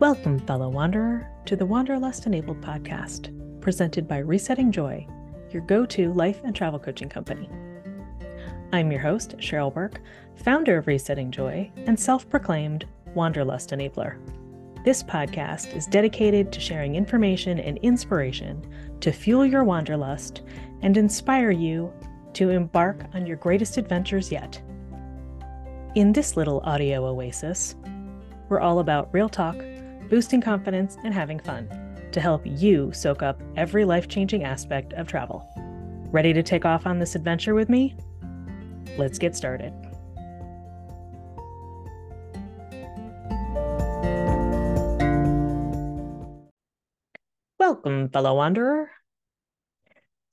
Welcome, fellow wanderer, to the Wanderlust Enabled podcast, presented by Resetting Joy, your go to life and travel coaching company. I'm your host, Cheryl Burke, founder of Resetting Joy and self proclaimed Wanderlust Enabler. This podcast is dedicated to sharing information and inspiration to fuel your wanderlust and inspire you to embark on your greatest adventures yet. In this little audio oasis, we're all about real talk, boosting confidence, and having fun to help you soak up every life changing aspect of travel. Ready to take off on this adventure with me? Let's get started. Welcome, fellow wanderer.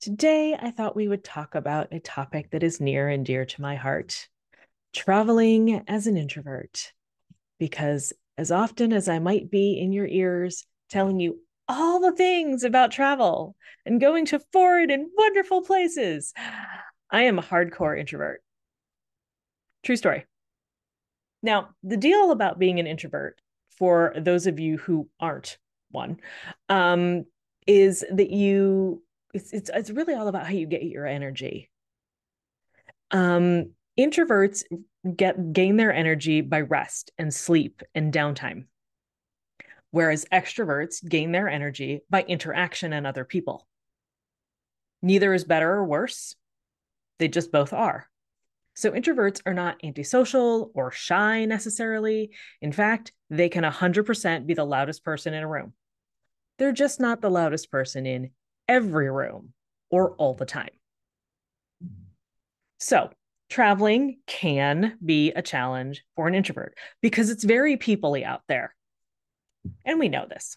Today, I thought we would talk about a topic that is near and dear to my heart traveling as an introvert. Because as often as I might be in your ears telling you all the things about travel and going to foreign and wonderful places, I am a hardcore introvert. True story. Now, the deal about being an introvert, for those of you who aren't one, um, is that you it's, it's it's really all about how you get your energy. Um, introverts get gain their energy by rest and sleep and downtime. Whereas extroverts gain their energy by interaction and other people. Neither is better or worse. They just both are. So introverts are not antisocial or shy necessarily. In fact they can 100% be the loudest person in a room. They're just not the loudest person in every room or all the time. So traveling can be a challenge for an introvert because it's very peoply out there. And we know this.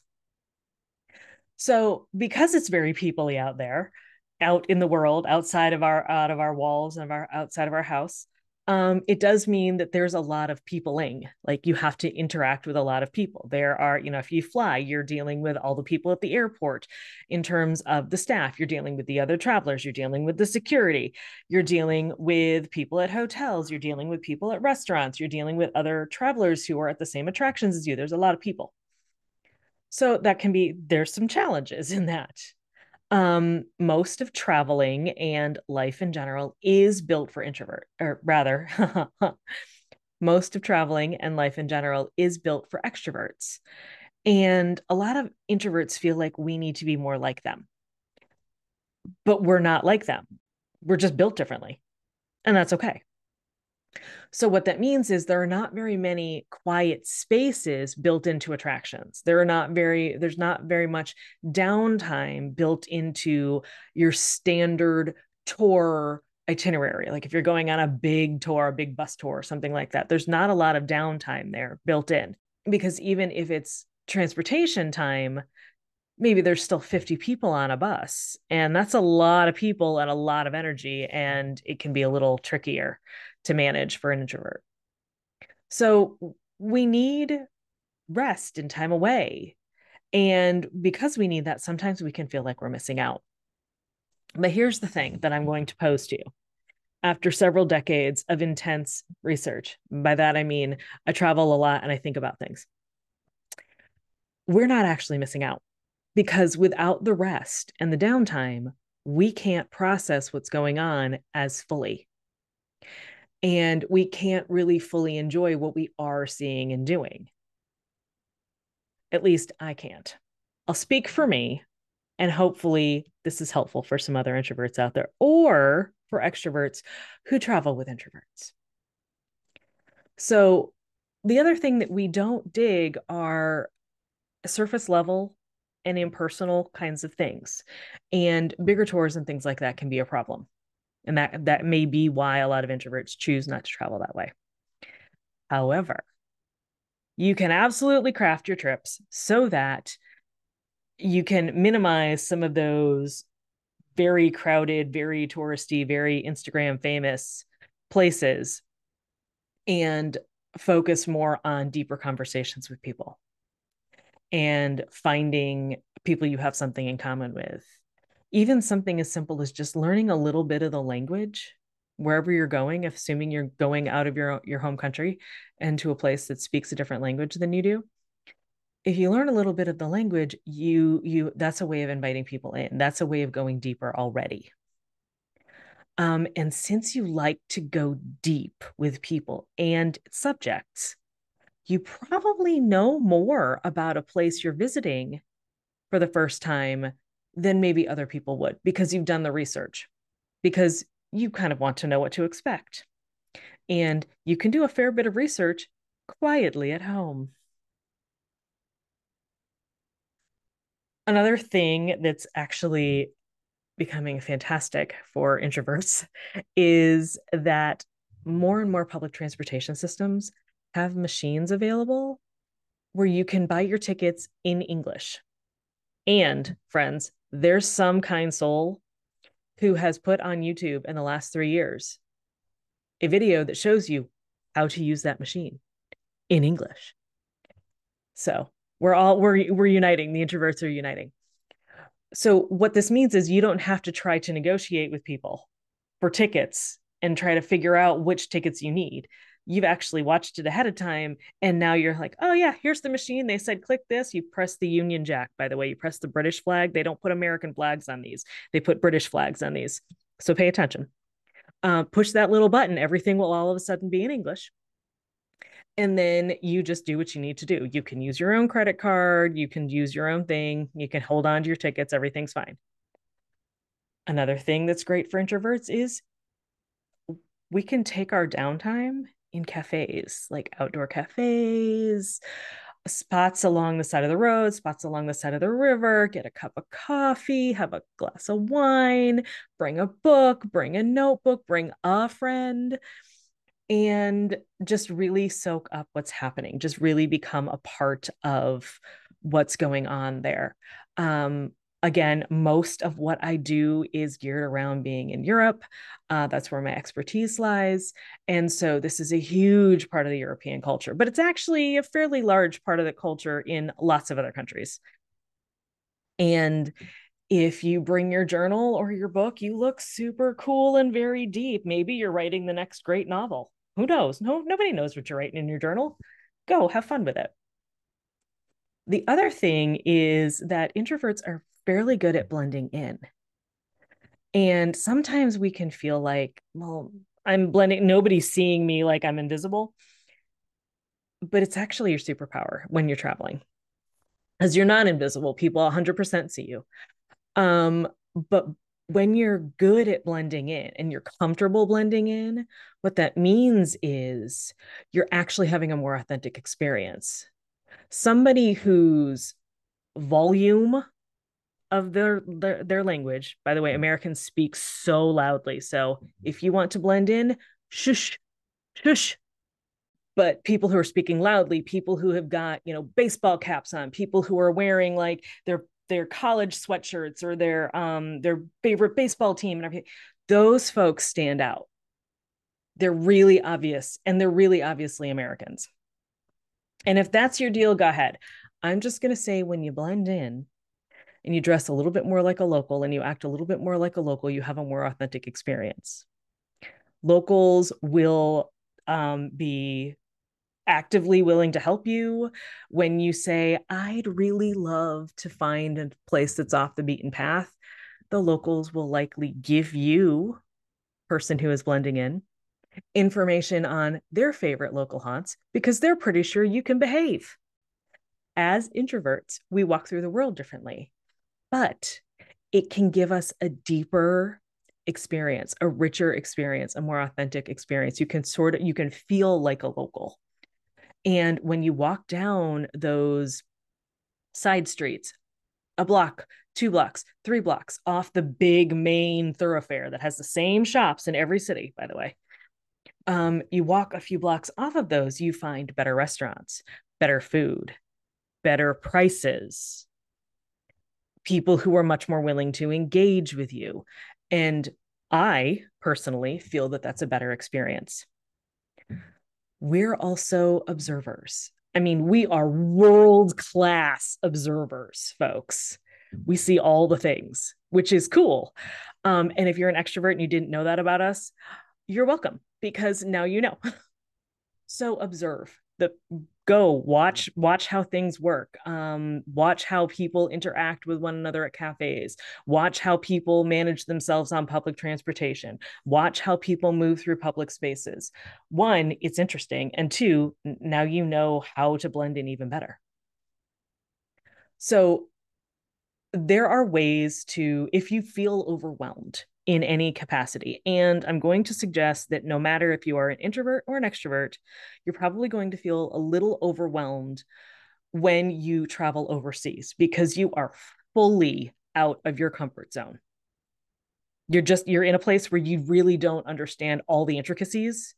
So, because it's very peoply out there, out in the world, outside of our out of our walls and of our outside of our house, um, it does mean that there's a lot of peopling. Like you have to interact with a lot of people. There are, you know, if you fly, you're dealing with all the people at the airport in terms of the staff. You're dealing with the other travelers. You're dealing with the security. You're dealing with people at hotels. You're dealing with people at restaurants. You're dealing with other travelers who are at the same attractions as you. There's a lot of people. So that can be, there's some challenges in that um, most of traveling and life in general is built for introvert, or rather, most of traveling and life in general is built for extroverts. And a lot of introverts feel like we need to be more like them. But we're not like them. We're just built differently. And that's okay. So, what that means is there are not very many quiet spaces built into attractions. There are not very, there's not very much downtime built into your standard tour itinerary. Like if you're going on a big tour, a big bus tour, something like that, there's not a lot of downtime there built in. Because even if it's transportation time, maybe there's still 50 people on a bus and that's a lot of people and a lot of energy and it can be a little trickier to manage for an introvert. So we need rest and time away. And because we need that, sometimes we can feel like we're missing out. But here's the thing that I'm going to pose to you. After several decades of intense research, by that I mean I travel a lot and I think about things. We're not actually missing out because without the rest and the downtime, we can't process what's going on as fully and we can't really fully enjoy what we are seeing and doing. At least I can't. I'll speak for me, and hopefully, this is helpful for some other introverts out there or for extroverts who travel with introverts. So, the other thing that we don't dig are surface level and impersonal kinds of things. And bigger tours and things like that can be a problem and that that may be why a lot of introverts choose not to travel that way. However you can absolutely craft your trips so that you can minimize some of those very crowded very touristy very instagram famous places and focus more on deeper conversations with people and finding people you have something in common with even something as simple as just learning a little bit of the language wherever you're going assuming you're going out of your your home country and to a place that speaks a different language than you do if you learn a little bit of the language, you you that's a way of inviting people in. That's a way of going deeper already. Um, and since you like to go deep with people and subjects, you probably know more about a place you're visiting for the first time than maybe other people would because you've done the research, because you kind of want to know what to expect. And you can do a fair bit of research quietly at home. Another thing that's actually becoming fantastic for introverts is that more and more public transportation systems have machines available where you can buy your tickets in English. And friends, there's some kind soul who has put on YouTube in the last three years a video that shows you how to use that machine in English. So we're all we're we're uniting. The introverts are uniting. So what this means is you don't have to try to negotiate with people for tickets and try to figure out which tickets you need. You've actually watched it ahead of time and now you're like, "Oh yeah, here's the machine. They said click this. You press the Union Jack, by the way. You press the British flag. They don't put American flags on these. They put British flags on these. So pay attention. Uh, push that little button. Everything will all of a sudden be in English and then you just do what you need to do. You can use your own credit card, you can use your own thing, you can hold on to your tickets, everything's fine. Another thing that's great for introverts is we can take our downtime in cafes, like outdoor cafes, spots along the side of the road, spots along the side of the river, get a cup of coffee, have a glass of wine, bring a book, bring a notebook, bring a friend and just really soak up what's happening, just really become a part of what's going on there. Um, again, most of what I do is geared around being in Europe. Uh, that's where my expertise lies. And so this is a huge part of the European culture, but it's actually a fairly large part of the culture in lots of other countries. And if you bring your journal or your book, you look super cool and very deep. Maybe you're writing the next great novel who knows? No, nobody knows what you're writing in your journal. Go have fun with it. The other thing is that introverts are fairly good at blending in. And sometimes we can feel like, well, I'm blending, nobody's seeing me like I'm invisible. But it's actually your superpower when you're traveling. Because you're not invisible, people 100% see you. Um, but when you're good at blending in and you're comfortable blending in, what that means is you're actually having a more authentic experience. Somebody whose volume of their, their their language, by the way, Americans speak so loudly. So if you want to blend in, shush, shush. But people who are speaking loudly, people who have got, you know, baseball caps on, people who are wearing like their their college sweatshirts or their um their favorite baseball team and everything those folks stand out. They're really obvious and they're really obviously americans. And if that's your deal go ahead. I'm just going to say when you blend in and you dress a little bit more like a local and you act a little bit more like a local you have a more authentic experience. Locals will um, be actively willing to help you when you say i'd really love to find a place that's off the beaten path. The locals will likely give you person who is blending in information on their favorite local haunts because they're pretty sure you can behave. As introverts we walk through the world differently but it can give us a deeper experience a richer experience a more authentic experience you can sort of you can feel like a local and when you walk down those side streets, a block, two blocks, three blocks off the big main thoroughfare that has the same shops in every city, by the way. Um, you walk a few blocks off of those, you find better restaurants, better food, better prices, people who are much more willing to engage with you. And I personally feel that that's a better experience we're also observers. I mean, we are world class observers, folks. We see all the things, which is cool. Um, and if you're an extrovert and you didn't know that about us, you're welcome because now you know. so observe. The go watch watch how things work um, watch how people interact with one another at cafes watch how people manage themselves on public transportation watch how people move through public spaces. One it's interesting and two now you know how to blend in even better. So there are ways to if you feel overwhelmed in any capacity. And I'm going to suggest that no matter if you are an introvert or an extrovert, you're probably going to feel a little overwhelmed when you travel overseas because you are fully out of your comfort zone. You're just you're in a place where you really don't understand all the intricacies.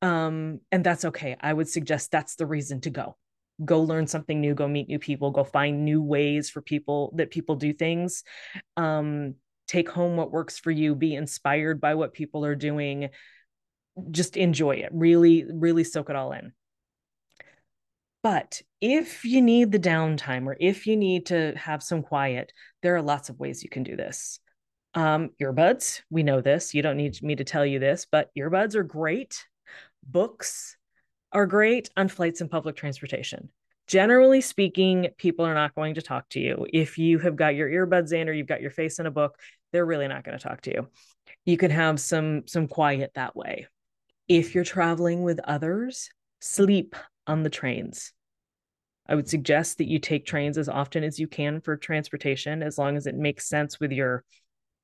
Um, and that's okay. I would suggest that's the reason to go. Go learn something new, go meet new people, go find new ways for people that people do things. Um, take home what works for you, be inspired by what people are doing, just enjoy it. Really, really soak it all in. But if you need the downtime or if you need to have some quiet, there are lots of ways you can do this. Um, earbuds, we know this. You don't need me to tell you this, but earbuds are great. Books are great on flights and public transportation generally speaking, people are not going to talk to you. If you have got your earbuds in or you've got your face in a book, they're really not going to talk to you. You can have some some quiet that way. If you're traveling with others, sleep on the trains. I would suggest that you take trains as often as you can for transportation as long as it makes sense with your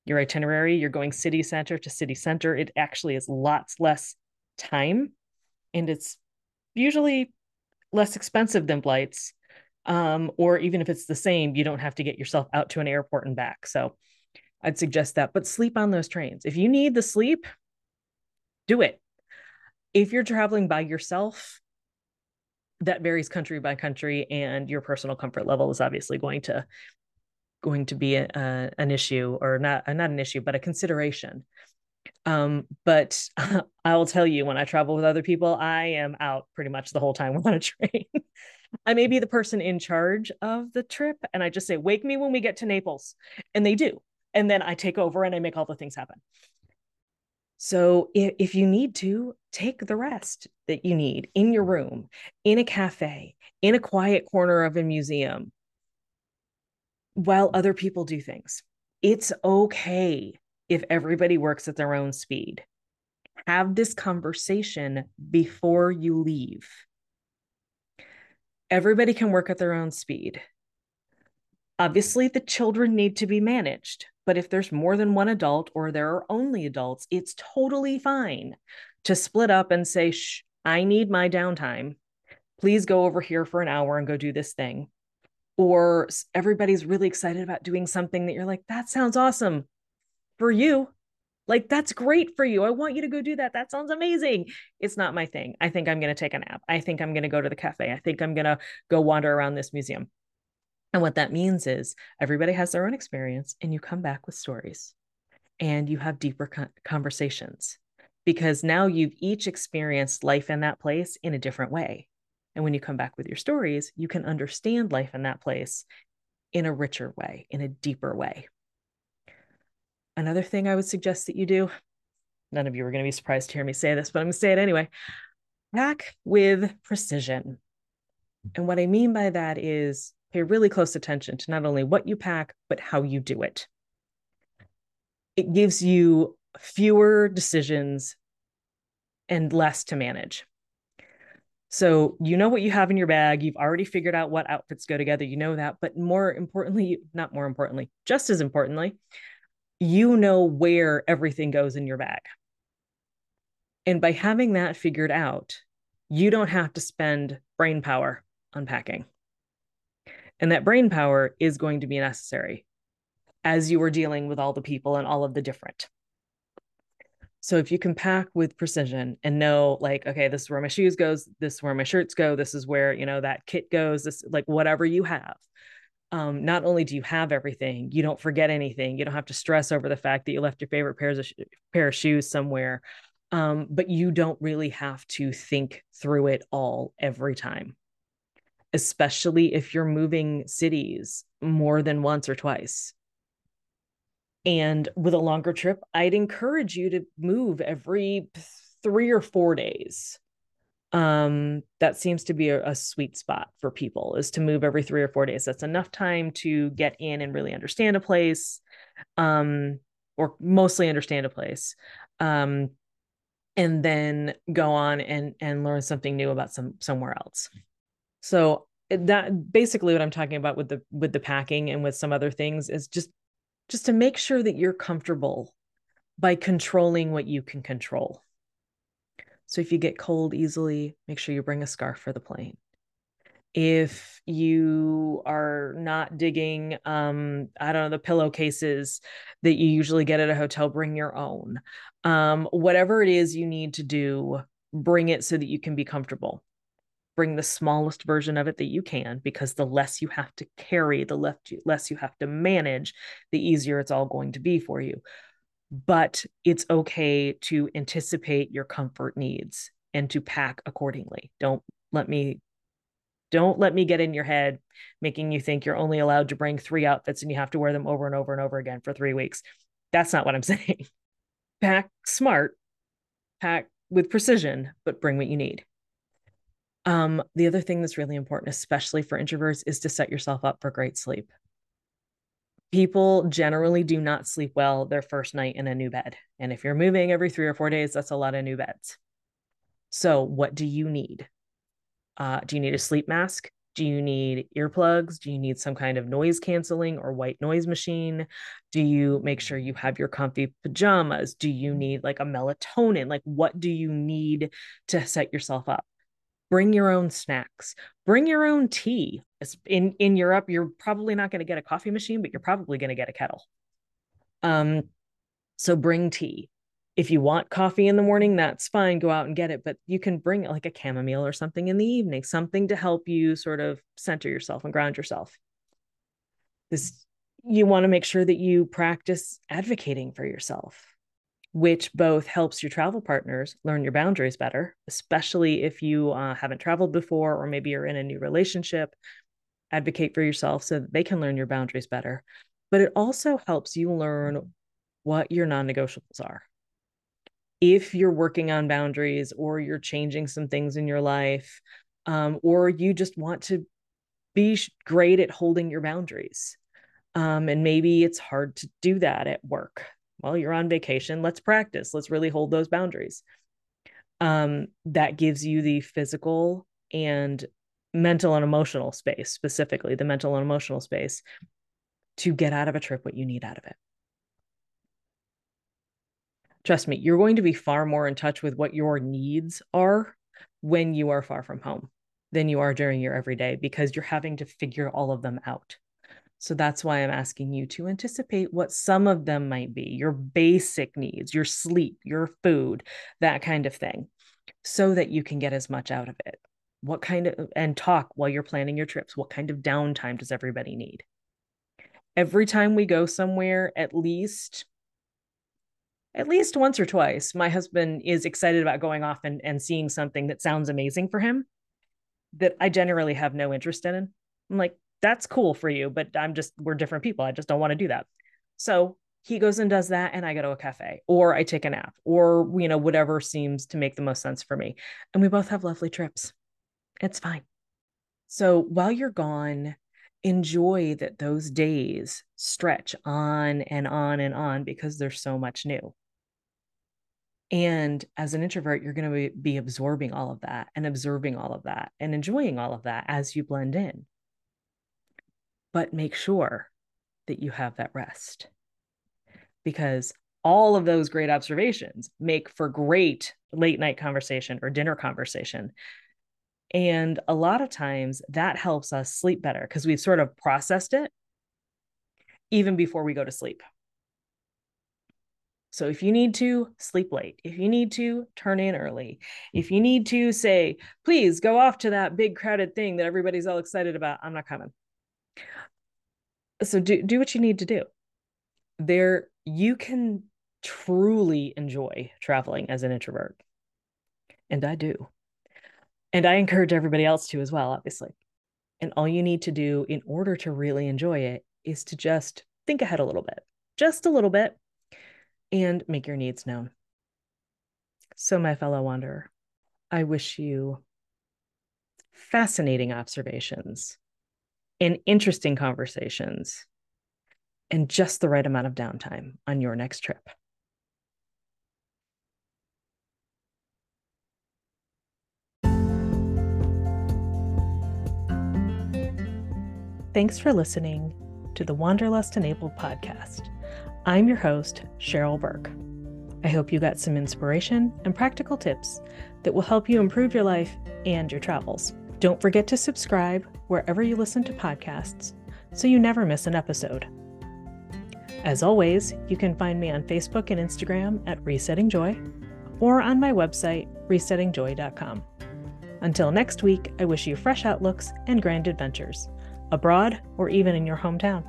your itinerary. You're going city center to city center. It actually is lots less time and it's usually less expensive than flights. Um, or even if it's the same, you don't have to get yourself out to an airport and back. So I'd suggest that. But sleep on those trains. If you need the sleep, do it. If you're traveling by yourself, that varies country by country, and your personal comfort level is obviously going to going to be a, a, an issue, or not not an issue, but a consideration. Um, but I will tell you, when I travel with other people, I am out pretty much the whole time on a train. I may be the person in charge of the trip, and I just say, "Wake me when we get to Naples," and they do, and then I take over and I make all the things happen. So if, if you need to, take the rest that you need in your room, in a cafe, in a quiet corner of a museum, while other people do things. It's okay if everybody works at their own speed. Have this conversation before you leave. Everybody can work at their own speed. Obviously, the children need to be managed, but if there's more than one adult or there are only adults, it's totally fine to split up and say, Shh, I need my downtime. Please go over here for an hour and go do this thing. Or everybody's really excited about doing something that you're like, that sounds awesome for you. Like, that's great for you. I want you to go do that. That sounds amazing. It's not my thing. I think I'm going to take a nap. I think I'm going to go to the cafe. I think I'm going to go wander around this museum. And what that means is everybody has their own experience, and you come back with stories and you have deeper conversations because now you've each experienced life in that place in a different way. And when you come back with your stories, you can understand life in that place in a richer way, in a deeper way. Another thing I would suggest that you do, none of you are going to be surprised to hear me say this, but I'm going to say it anyway pack with precision. And what I mean by that is pay really close attention to not only what you pack, but how you do it. It gives you fewer decisions and less to manage. So you know what you have in your bag. You've already figured out what outfits go together. You know that. But more importantly, not more importantly, just as importantly, you know where everything goes in your bag. And by having that figured out, you don't have to spend brain power unpacking. And that brain power is going to be necessary as you are dealing with all the people and all of the different. So if you can pack with precision and know like okay this is where my shoes goes this is where my shirts go this is where you know that kit goes this like whatever you have um, not only do you have everything, you don't forget anything. You don't have to stress over the fact that you left your favorite pairs of sh- pair of shoes somewhere. Um, but you don't really have to think through it all every time, especially if you're moving cities more than once or twice. And with a longer trip, I'd encourage you to move every three or four days. Um that seems to be a, a, sweet spot for people is to move every three or four days. That's enough time to get in and really understand a place um or mostly understand a place um and then go on and and learn something new about some somewhere else so that basically what i'm talking about with the with the packing and with some other things is just just to make sure that you're comfortable by controlling what you can control so if you get cold easily, make sure you bring a scarf for the plane. If you are not digging, um, I don't know, the pillowcases that you usually get at a hotel, bring your own. Um, whatever it is you need to do, bring it so that you can be comfortable. Bring the smallest version of it that you can, because the less you have to carry, the less you have to manage, the easier it's all going to be for you but it's okay to anticipate your comfort needs and to pack accordingly. Don't let me don't let me get in your head making you think you're only allowed to bring 3 outfits and you have to wear them over and over and over again for 3 weeks. That's not what I'm saying. Pack smart, pack with precision, but bring what you need. Um, the other thing that's really important, especially for introverts, is to set yourself up for great sleep people generally do not sleep well their first night in a new bed. And if you're moving every three or four days, that's a lot of new beds. So, what do you need? Uh, do you need a sleep mask? Do you need earplugs? Do you need some kind of noise canceling or white noise machine? Do you make sure you have your comfy pajamas? Do you need like a melatonin? Like, what do you need to set yourself up? Bring your own snacks. Bring your own tea. In in europe you're probably not going to get a coffee machine but you're probably going to get a kettle. Um so bring tea. If you want coffee in the morning that's fine go out and get it but you can bring like a chamomile or something in the evening something to help you sort of center yourself and ground yourself. This you want to make sure that you practice advocating for yourself which both helps your travel partners learn your boundaries better, especially if you uh, haven't traveled before or maybe you're in a new relationship. Advocate for yourself so that they can learn your boundaries better. But it also helps you learn what your non negotiables are. If you're working on boundaries or you're changing some things in your life, um, or you just want to be great at holding your boundaries. Um, and maybe it's hard to do that at work well you're on vacation let's practice let's really hold those boundaries. Um, that gives you the physical and mental and emotional space specifically the mental and emotional space to get out of a trip what you need out of it. Trust me you're going to be far more in touch with what your needs are when you are far from home than you are during your everyday because you're having to figure all of them out so that's why I'm asking you to anticipate what some of them might be your basic needs, your sleep, your food, that kind of thing, so that you can get as much out of it. What kind of, and talk while you're planning your trips. What kind of downtime does everybody need? Every time we go somewhere, at least at least once or twice, my husband is excited about going off and, and seeing something that sounds amazing for him that I generally have no interest in. I'm like, that's cool for you, but I'm just, we're different people. I just don't want to do that. So he goes and does that, and I go to a cafe or I take a nap or, you know, whatever seems to make the most sense for me. And we both have lovely trips. It's fine. So while you're gone, enjoy that those days stretch on and on and on because there's so much new. And as an introvert, you're going to be absorbing all of that and observing all of that and enjoying all of that as you blend in but make sure that you have that rest because all of those great observations make for great late night conversation or dinner conversation. And a lot of times that helps us sleep better because we've sort of processed it even before we go to sleep. So if you need to sleep late, if you need to turn in early, if you need to say, please go off to that big crowded thing that everybody's all excited about, I'm not coming so do do what you need to do. There you can truly enjoy traveling as an introvert. And i do. And i encourage everybody else to as well obviously. And all you need to do in order to really enjoy it is to just think ahead a little bit just a little bit and make your needs known. So my fellow wanderer I wish you fascinating observations and interesting conversations and just the right amount of downtime on your next trip. Thanks for listening to the Wanderlust Enabled podcast. I'm your host, Cheryl Burke. I hope you got some inspiration and practical tips that will help you improve your life and your travels. Don't forget to subscribe wherever you listen to podcasts so you never miss an episode. As always, you can find me on Facebook and Instagram at Resetting Joy or on my website, resettingjoy.com. Until next week, I wish you fresh outlooks and grand adventures, abroad or even in your hometown.